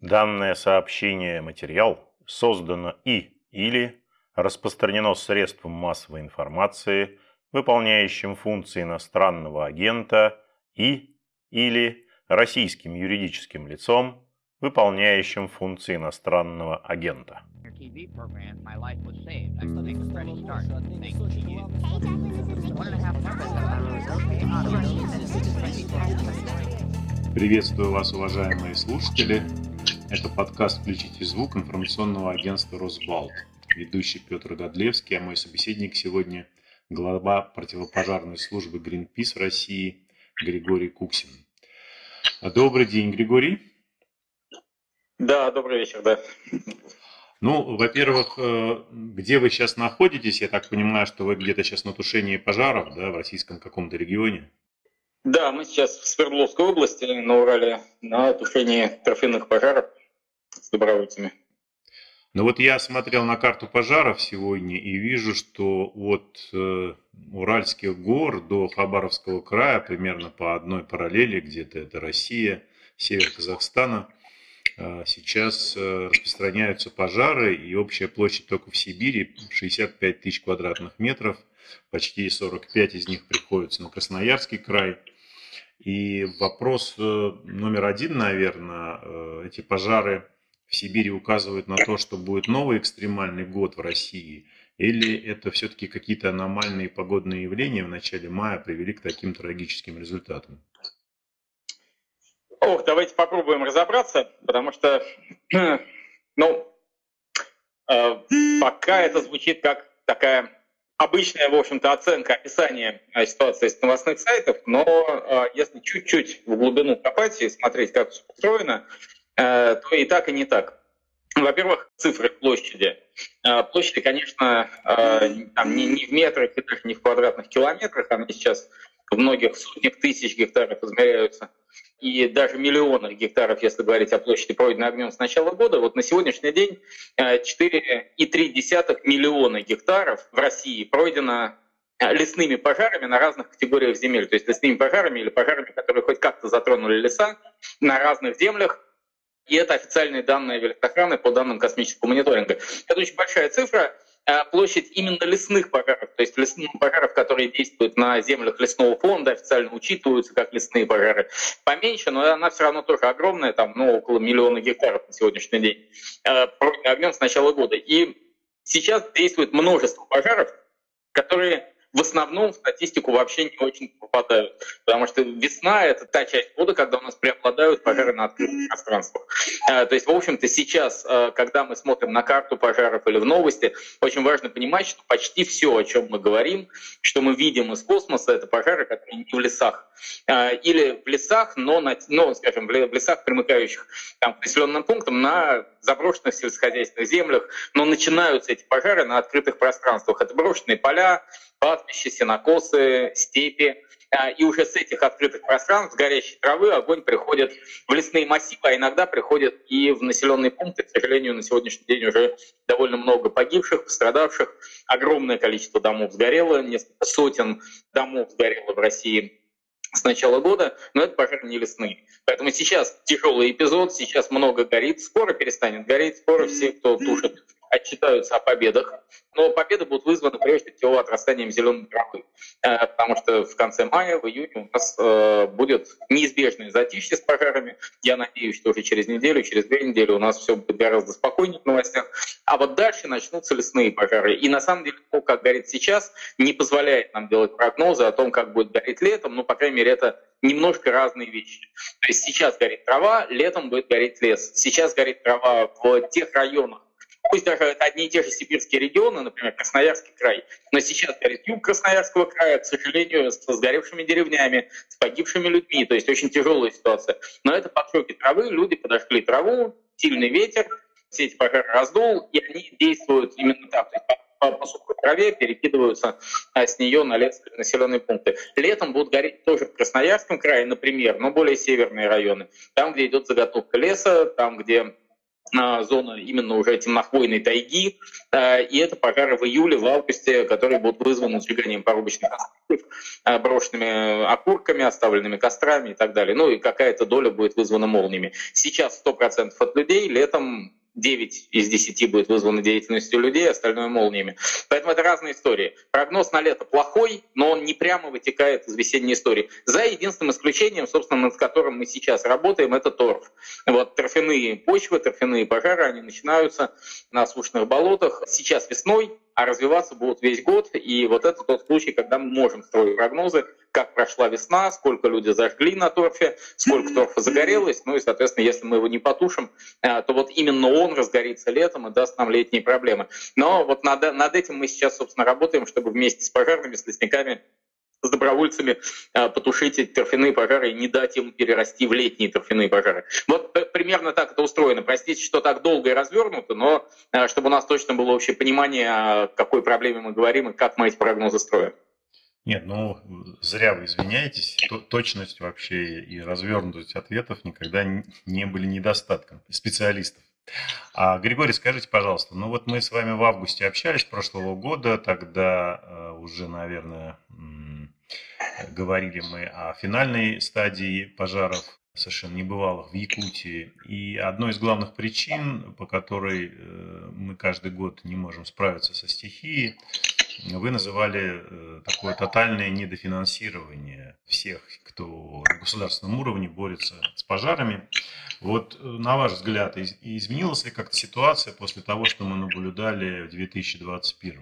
Данное сообщение материал создано и или распространено средством массовой информации, выполняющим функции иностранного агента и или российским юридическим лицом, выполняющим функции иностранного агента. Приветствую вас, уважаемые слушатели. Это подкаст «Включите звук» информационного агентства «Росбалт». Ведущий Петр Годлевский, а мой собеседник сегодня – глава противопожарной службы Greenpeace в России Григорий Куксин. Добрый день, Григорий. Да, добрый вечер, да. Ну, во-первых, э, где вы сейчас находитесь? Я так понимаю, что вы где-то сейчас на тушении пожаров, да, в российском каком-то регионе? Да, мы сейчас в Свердловской области, на Урале, на тушении торфяных пожаров с добровольцами. Ну вот я смотрел на карту пожаров сегодня и вижу, что от э, Уральских гор до Хабаровского края примерно по одной параллели, где-то это Россия, север Казахстана, э, сейчас э, распространяются пожары, и общая площадь только в Сибири 65 тысяч квадратных метров, почти 45 из них приходится на Красноярский край. И вопрос э, номер один, наверное, э, эти пожары в Сибири указывают на то, что будет новый экстремальный год в России, или это все-таки какие-то аномальные погодные явления в начале мая привели к таким трагическим результатам? Ох, давайте попробуем разобраться, потому что, ну, э, пока это звучит как такая обычная, в общем-то, оценка, описание ситуации с новостных сайтов, но э, если чуть-чуть в глубину копать и смотреть, как все устроено, Э, то и так, и не так. Во-первых, цифры площади. Э, площади, конечно, э, там не, не в метрах не в квадратных километрах, они сейчас в многих сотнях тысяч гектаров измеряются, и даже миллионах гектаров, если говорить о площади, пройденной огнем с начала года. Вот на сегодняшний день 4,3 миллиона гектаров в России пройдено лесными пожарами на разных категориях земель, то есть лесными пожарами или пожарами, которые хоть как-то затронули леса на разных землях, и это официальные данные Великохраны по данным космического мониторинга. Это очень большая цифра. Э, площадь именно лесных пожаров, то есть лесных пожаров, которые действуют на землях лесного фонда, официально учитываются как лесные пожары, поменьше, но она все равно тоже огромная, там ну, около миллиона гектаров на сегодняшний день, э, огнем с начала года. И сейчас действует множество пожаров, которые в основном в статистику вообще не очень попадают. Потому что весна — это та часть года, когда у нас преобладают пожары на открытых пространствах. Э, то есть, в общем-то, сейчас, э, когда мы смотрим на карту пожаров или в новости, очень важно понимать, что почти все, о чем мы говорим, что мы видим из космоса, это пожары, которые не в лесах. Э, или в лесах, но, на, ну, скажем, в лесах, примыкающих там, к населенным пунктам, на заброшенных сельскохозяйственных землях, но начинаются эти пожары на открытых пространствах. Это брошенные поля, пастбища, сенокосы, степи. А, и уже с этих открытых пространств, с горящей травы, огонь приходит в лесные массивы, а иногда приходит и в населенные пункты. К сожалению, на сегодняшний день уже довольно много погибших, пострадавших. Огромное количество домов сгорело, несколько сотен домов сгорело в России с начала года, но это пожары не лесные. Поэтому сейчас тяжелый эпизод, сейчас много горит, скоро перестанет гореть, скоро все, кто тушит отчитаются о победах, но победы будут вызваны прежде всего отрастанием зеленой травы, э, потому что в конце мая, в июне у нас э, будет неизбежное затишье с пожарами. Я надеюсь, что уже через неделю, через две недели у нас все будет гораздо спокойнее в новостях. А вот дальше начнутся лесные пожары. И на самом деле то, как горит сейчас, не позволяет нам делать прогнозы о том, как будет гореть летом. Ну, по крайней мере, это немножко разные вещи. То есть сейчас горит трава, летом будет гореть лес. Сейчас горит трава в тех районах, даже это одни и те же сибирские регионы, например, Красноярский край, но сейчас горит юг Красноярского края, к сожалению, с сгоревшими деревнями, с погибшими людьми, то есть очень тяжелая ситуация. Но это поджоги травы, люди подожгли траву, сильный ветер, все эти пожары раздул, и они действуют именно так. То есть по, по сухой траве перекидываются а, с нее на лес населенные пункты. Летом будут гореть тоже в Красноярском крае, например, но более северные районы. Там, где идет заготовка леса, там, где зона именно уже темнохвойной тайги, и это пожары в июле, в августе, которые будут вызваны сжиганием порубочных брошенными окурками, оставленными кострами и так далее. Ну и какая-то доля будет вызвана молниями. Сейчас 100% от людей, летом 9 из 10 будет вызвано деятельностью людей, остальное молниями. Поэтому это разные истории. Прогноз на лето плохой, но он не прямо вытекает из весенней истории. За единственным исключением, собственно, над которым мы сейчас работаем, это торф. Вот торфяные почвы, торфяные пожары, они начинаются на сушных болотах. Сейчас весной, а развиваться будут весь год. И вот это тот случай, когда мы можем строить прогнозы, как прошла весна, сколько люди зажгли на торфе, сколько торфа загорелось. Ну и, соответственно, если мы его не потушим, э, то вот именно он разгорится летом и даст нам летние проблемы. Но вот над, над этим мы сейчас, собственно, работаем, чтобы вместе с пожарными, с лесниками с добровольцами э, потушить эти торфяные пожары и не дать им перерасти в летние торфяные пожары. Вот примерно так это устроено. Простите, что так долго и развернуто, но э, чтобы у нас точно было общее понимание, о какой проблеме мы говорим и как мы эти прогнозы строим. Нет, ну зря вы извиняетесь. Точность вообще и развернутость ответов никогда не были недостатком специалистов. А, Григорий, скажите, пожалуйста, ну вот мы с вами в августе общались прошлого года, тогда э, уже, наверное, говорили мы о финальной стадии пожаров совершенно небывалых в Якутии. И одной из главных причин, по которой э, мы каждый год не можем справиться со стихией, вы называли э, такое тотальное недофинансирование всех, кто на государственном уровне борется с пожарами. Вот э, на ваш взгляд, изменилась ли как-то ситуация после того, что мы наблюдали в 2021?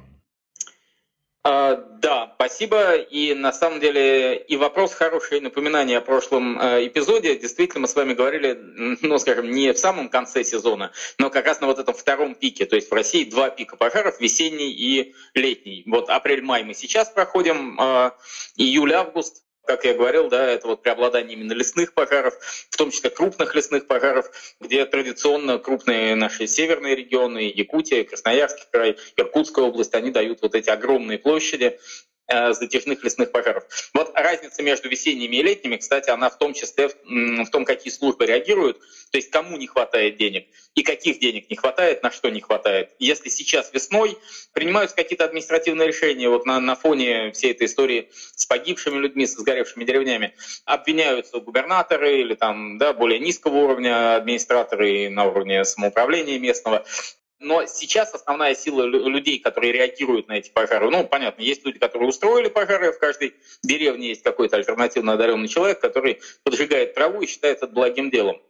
А, да, спасибо. И на самом деле и вопрос хороший, и напоминание о прошлом э, эпизоде. Действительно, мы с вами говорили, ну, скажем, не в самом конце сезона, но как раз на вот этом втором пике. То есть в России два пика пожаров, весенний и летний. Вот апрель-май мы сейчас проходим, э, июль-август как я говорил, да, это вот преобладание именно лесных пожаров, в том числе крупных лесных пожаров, где традиционно крупные наши северные регионы, Якутия, Красноярский край, Иркутская область, они дают вот эти огромные площади, затяжных лесных пожаров. Вот разница между весенними и летними, кстати, она в том числе в том, какие службы реагируют, то есть кому не хватает денег и каких денег не хватает, на что не хватает. Если сейчас весной принимаются какие-то административные решения вот на, на фоне всей этой истории с погибшими людьми, с сгоревшими деревнями, обвиняются губернаторы или там да, более низкого уровня администраторы на уровне самоуправления местного, но сейчас основная сила людей, которые реагируют на эти пожары, ну, понятно, есть люди, которые устроили пожары, в каждой деревне есть какой-то альтернативно одаренный человек, который поджигает траву и считает это благим делом.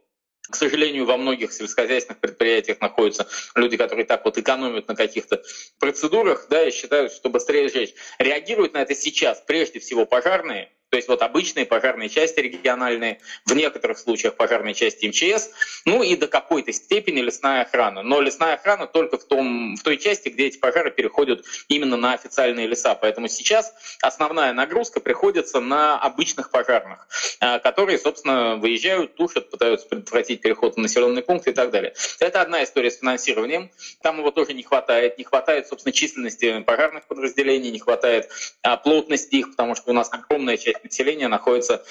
К сожалению, во многих сельскохозяйственных предприятиях находятся люди, которые так вот экономят на каких-то процедурах, да, и считают, что быстрее сжечь. Реагируют на это сейчас прежде всего пожарные, то есть вот обычные пожарные части региональные, в некоторых случаях пожарные части МЧС, ну и до какой-то степени лесная охрана. Но лесная охрана только в, том, в той части, где эти пожары переходят именно на официальные леса. Поэтому сейчас основная нагрузка приходится на обычных пожарных, э, которые, собственно, выезжают, тушат, пытаются предотвратить переход в населенный пункт и так далее. Это одна история с финансированием. Там его тоже не хватает. Не хватает, собственно, численности пожарных подразделений, не хватает а, плотности их, потому что у нас огромная часть населения находится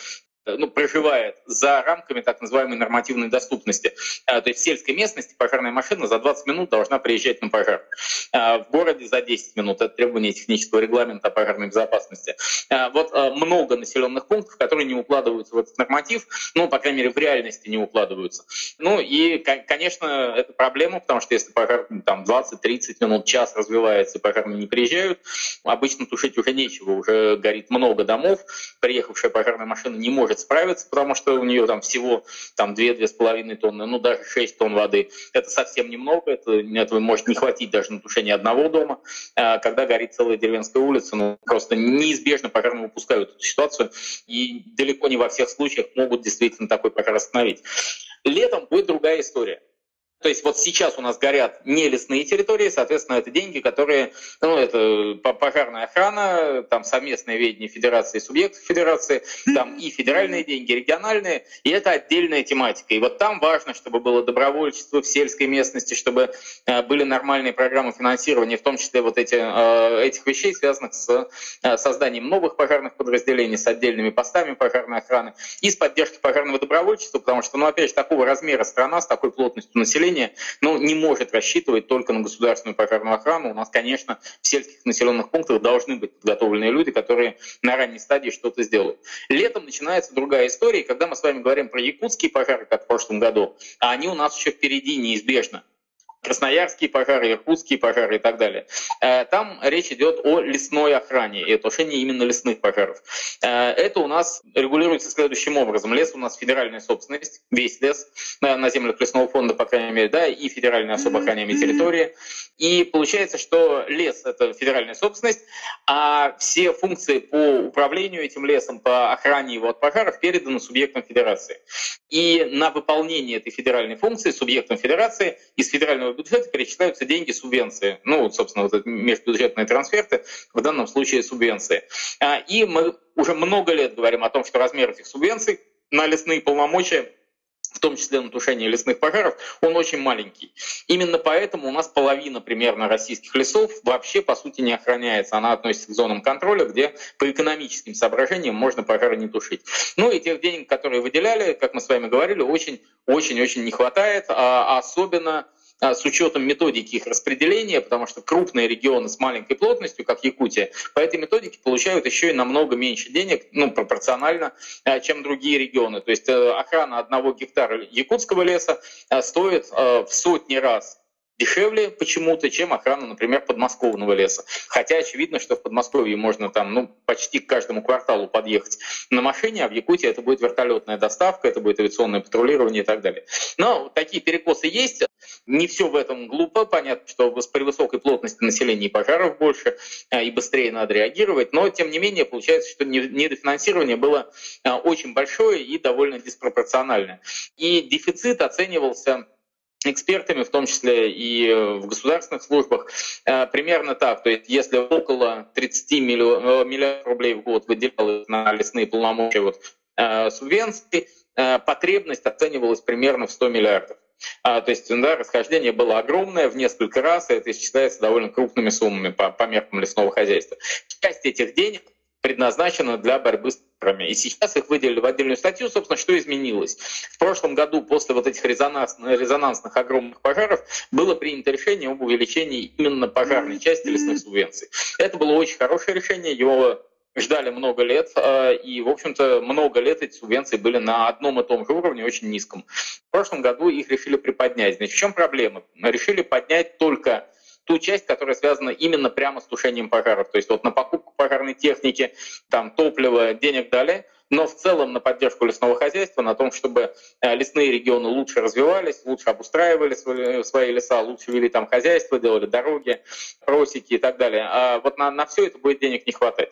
ну, проживает за рамками так называемой нормативной доступности. Э, то есть в сельской местности пожарная машина за 20 минут должна приезжать на пожар. Э, в городе за 10 минут. Это требование технического регламента пожарной безопасности. Вот много населенных пунктов, которые не укладываются в этот норматив, ну, по крайней мере, в реальности не укладываются. Ну и, конечно, это проблема, потому что если пожар там 20-30 минут, час развивается, пожарные не приезжают, обычно тушить уже нечего, уже горит много домов, приехавшая пожарная машина не может может справиться, потому что у нее там всего там 2-2,5 тонны, ну даже 6 тонн воды. Это совсем немного, это, этого может не хватить даже на тушение одного дома. А когда горит целая деревенская улица, ну просто неизбежно пожарные выпускают эту ситуацию, и далеко не во всех случаях могут действительно такой пожар остановить. Летом будет другая история. То есть вот сейчас у нас горят не лесные территории, соответственно, это деньги, которые, ну, это пожарная охрана, там совместное ведение федерации субъектов федерации, там и федеральные деньги, региональные, и это отдельная тематика. И вот там важно, чтобы было добровольчество в сельской местности, чтобы э, были нормальные программы финансирования, в том числе вот эти, э, этих вещей, связанных с э, созданием новых пожарных подразделений, с отдельными постами пожарной охраны и с поддержкой пожарного добровольчества, потому что, ну, опять же, такого размера страна с такой плотностью населения, населения ну, не может рассчитывать только на государственную пожарную охрану. У нас, конечно, в сельских населенных пунктах должны быть подготовленные люди, которые на ранней стадии что-то сделают. Летом начинается другая история, когда мы с вами говорим про якутские пожары, как в прошлом году, а они у нас еще впереди неизбежно красноярские пожары, иркутские пожары и так далее. Э, там речь идет о лесной охране и тушении именно лесных пожаров. Э, это у нас регулируется следующим образом. Лес у нас федеральная собственность, весь лес на землях лесного фонда, по крайней мере, да, и федеральная особо охраняемая территория. И получается, что лес — это федеральная собственность, а все функции по управлению этим лесом, по охране его от пожаров переданы субъектам федерации. И на выполнение этой федеральной функции субъектам федерации из федерального бюджета перечисляются деньги субвенции. Ну, вот, собственно, вот это межбюджетные трансферты, в данном случае субвенции. А, и мы уже много лет говорим о том, что размер этих субвенций на лесные полномочия в том числе на тушение лесных пожаров, он очень маленький. Именно поэтому у нас половина примерно российских лесов вообще, по сути, не охраняется. Она относится к зонам контроля, где по экономическим соображениям можно пожары не тушить. Ну и тех денег, которые выделяли, как мы с вами говорили, очень-очень-очень не хватает, а особенно с учетом методики их распределения, потому что крупные регионы с маленькой плотностью, как Якутия, по этой методике получают еще и намного меньше денег, ну, пропорционально, а, чем другие регионы. То есть э, охрана одного гектара якутского леса а, стоит в сотни раз дешевле почему-то, чем охрана, например, подмосковного леса. Хотя очевидно, что в Подмосковье можно там ну, почти к каждому кварталу подъехать на машине, а в Якутии это будет вертолетная доставка, это будет авиационное патрулирование и так далее. Но такие перекосы есть. Не все в этом глупо. Понятно, что при высокой плотности населения и пожаров больше, а, и быстрее надо реагировать. Но, тем не менее, получается, что недофинансирование было а, очень большое и довольно диспропорциональное. И дефицит оценивался экспертами, в том числе и в государственных службах, э, примерно так. То есть если около 30 миллион, миллиардов рублей в год выделялось на лесные полномочия вот, э, субвенции, э, потребность оценивалась примерно в 100 миллиардов. А, то есть да, расхождение было огромное в несколько раз, и это исчисляется довольно крупными суммами по, по меркам лесного хозяйства. Часть этих денег предназначена для борьбы с пожарами. И сейчас их выделили в отдельную статью. Собственно, что изменилось? В прошлом году после вот этих резонансных, резонансных огромных пожаров было принято решение об увеличении именно пожарной части лесных субвенций. Это было очень хорошее решение, его ждали много лет, а, и, в общем-то, много лет эти субвенции были на одном и том же уровне, очень низком. В прошлом году их решили приподнять. Значит, в чем проблема? Решили поднять только ту часть, которая связана именно прямо с тушением пожаров. То есть вот на покупку пожарной техники, там топлива, денег дали, но в целом на поддержку лесного хозяйства, на том, чтобы э, лесные регионы лучше развивались, лучше обустраивали свои леса, лучше вели там хозяйство, делали дороги, просеки и так далее. А вот на, на все это будет денег не хватать.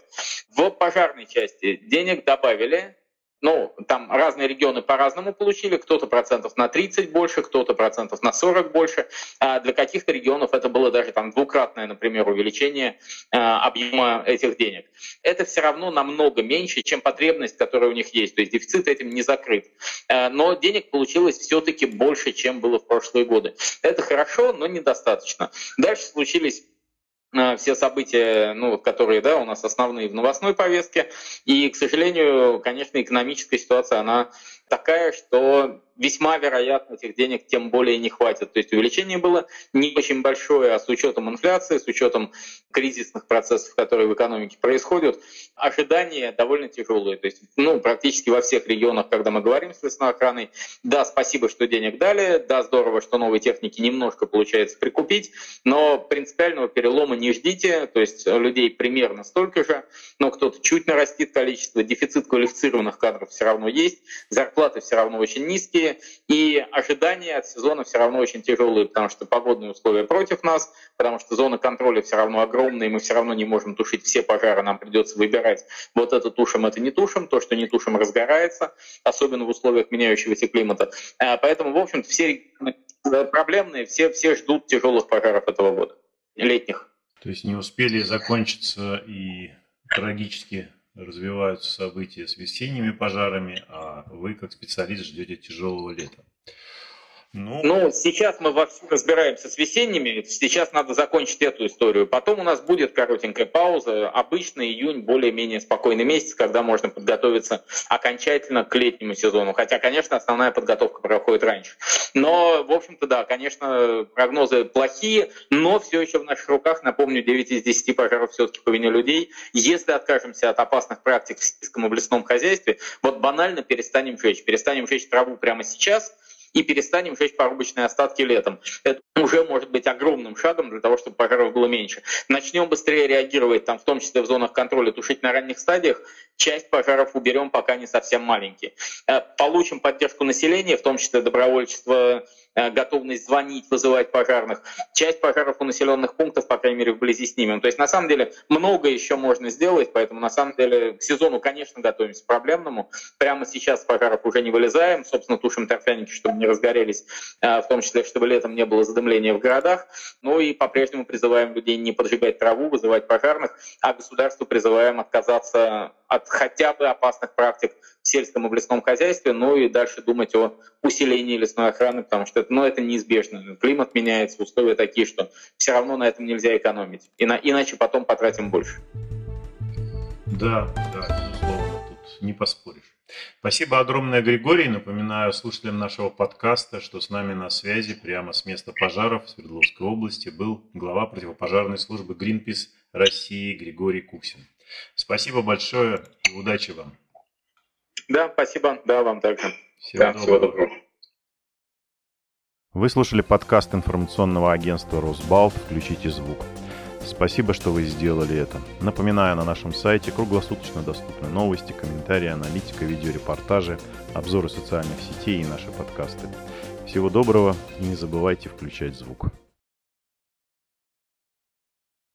В пожарной части денег добавили, ну, там разные регионы по-разному получили, кто-то процентов на 30 больше, кто-то процентов на 40 больше. А для каких-то регионов это было даже там двукратное, например, увеличение а, объема этих денег. Это все равно намного меньше, чем потребность, которая у них есть. То есть дефицит этим не закрыт. А, но денег получилось все-таки больше, чем было в прошлые годы. Это хорошо, но недостаточно. Дальше случились все события, ну, которые да, у нас основные в новостной повестке. И, к сожалению, конечно, экономическая ситуация, она такая, что весьма вероятно этих денег тем более не хватит. То есть увеличение было не очень большое, а с учетом инфляции, с учетом кризисных процессов, которые в экономике происходят, ожидания довольно тяжелые. То есть ну, практически во всех регионах, когда мы говорим с лесной охраной, да, спасибо, что денег дали, да, здорово, что новой техники немножко получается прикупить, но принципиального перелома не ждите, то есть людей примерно столько же, но кто-то чуть нарастит количество, дефицит квалифицированных кадров все равно есть, зарплаты все равно очень низкие, и ожидания от сезона все равно очень тяжелые, потому что погодные условия против нас, потому что зона контроля все равно огромная, и мы все равно не можем тушить все пожары, нам придется выбирать, вот это тушим, это не тушим, то, что не тушим, разгорается, особенно в условиях меняющегося климата. А, поэтому, в общем-то, все проблемные, все, все ждут тяжелых пожаров этого года, летних. То есть не успели закончиться и трагически развиваются события с весенними пожарами, а вы, как специалист, ждете тяжелого лета. Ну, ну, сейчас мы вовсю разбираемся с весенними, сейчас надо закончить эту историю. Потом у нас будет коротенькая пауза. Обычно июнь более-менее спокойный месяц, когда можно подготовиться окончательно к летнему сезону. Хотя, конечно, основная подготовка проходит раньше. Но, в общем-то, да, конечно, прогнозы плохие, но все еще в наших руках, напомню, 9 из 10 пожаров все-таки по вине людей. Если откажемся от опасных практик в сельском и лесном хозяйстве, вот банально перестанем жечь. Перестанем жечь траву прямо сейчас – и перестанем жечь порубочные остатки летом. Это уже может быть огромным шагом для того, чтобы пожаров было меньше. Начнем быстрее реагировать, там, в том числе в зонах контроля, тушить на ранних стадиях, часть пожаров уберем, пока не совсем маленькие. Э, получим поддержку населения, в том числе добровольчество готовность звонить, вызывать пожарных. Часть пожаров у населенных пунктов, по крайней мере, вблизи снимем. То есть, на самом деле, много еще можно сделать, поэтому, на самом деле, к сезону, конечно, готовимся к проблемному. Прямо сейчас пожаров уже не вылезаем, собственно, тушим торфяники, чтобы не разгорелись, э, в том числе, чтобы летом не было задымления в городах. Ну и по-прежнему призываем людей не поджигать траву, вызывать пожарных, а государство призываем отказаться от хотя бы опасных практик в сельском и лесном хозяйстве, ну и дальше думать о усилении лесной охраны, потому что это, ну, это неизбежно. Климат меняется, условия такие, что все равно на этом нельзя экономить. Ина, иначе потом потратим больше. Да, да, безусловно, тут не поспоришь. Спасибо огромное, Григорий. Напоминаю слушателям нашего подкаста, что с нами на связи прямо с места пожаров в Свердловской области был глава противопожарной службы Greenpeace России Григорий Куксин. Спасибо большое и удачи вам. Да, спасибо. Да, вам также. Всего, да, доброго. всего доброго. Вы слушали подкаст информационного агентства «Росбалт. Включите звук». Спасибо, что вы сделали это. Напоминаю, на нашем сайте круглосуточно доступны новости, комментарии, аналитика, видеорепортажи, обзоры социальных сетей и наши подкасты. Всего доброго и не забывайте включать звук.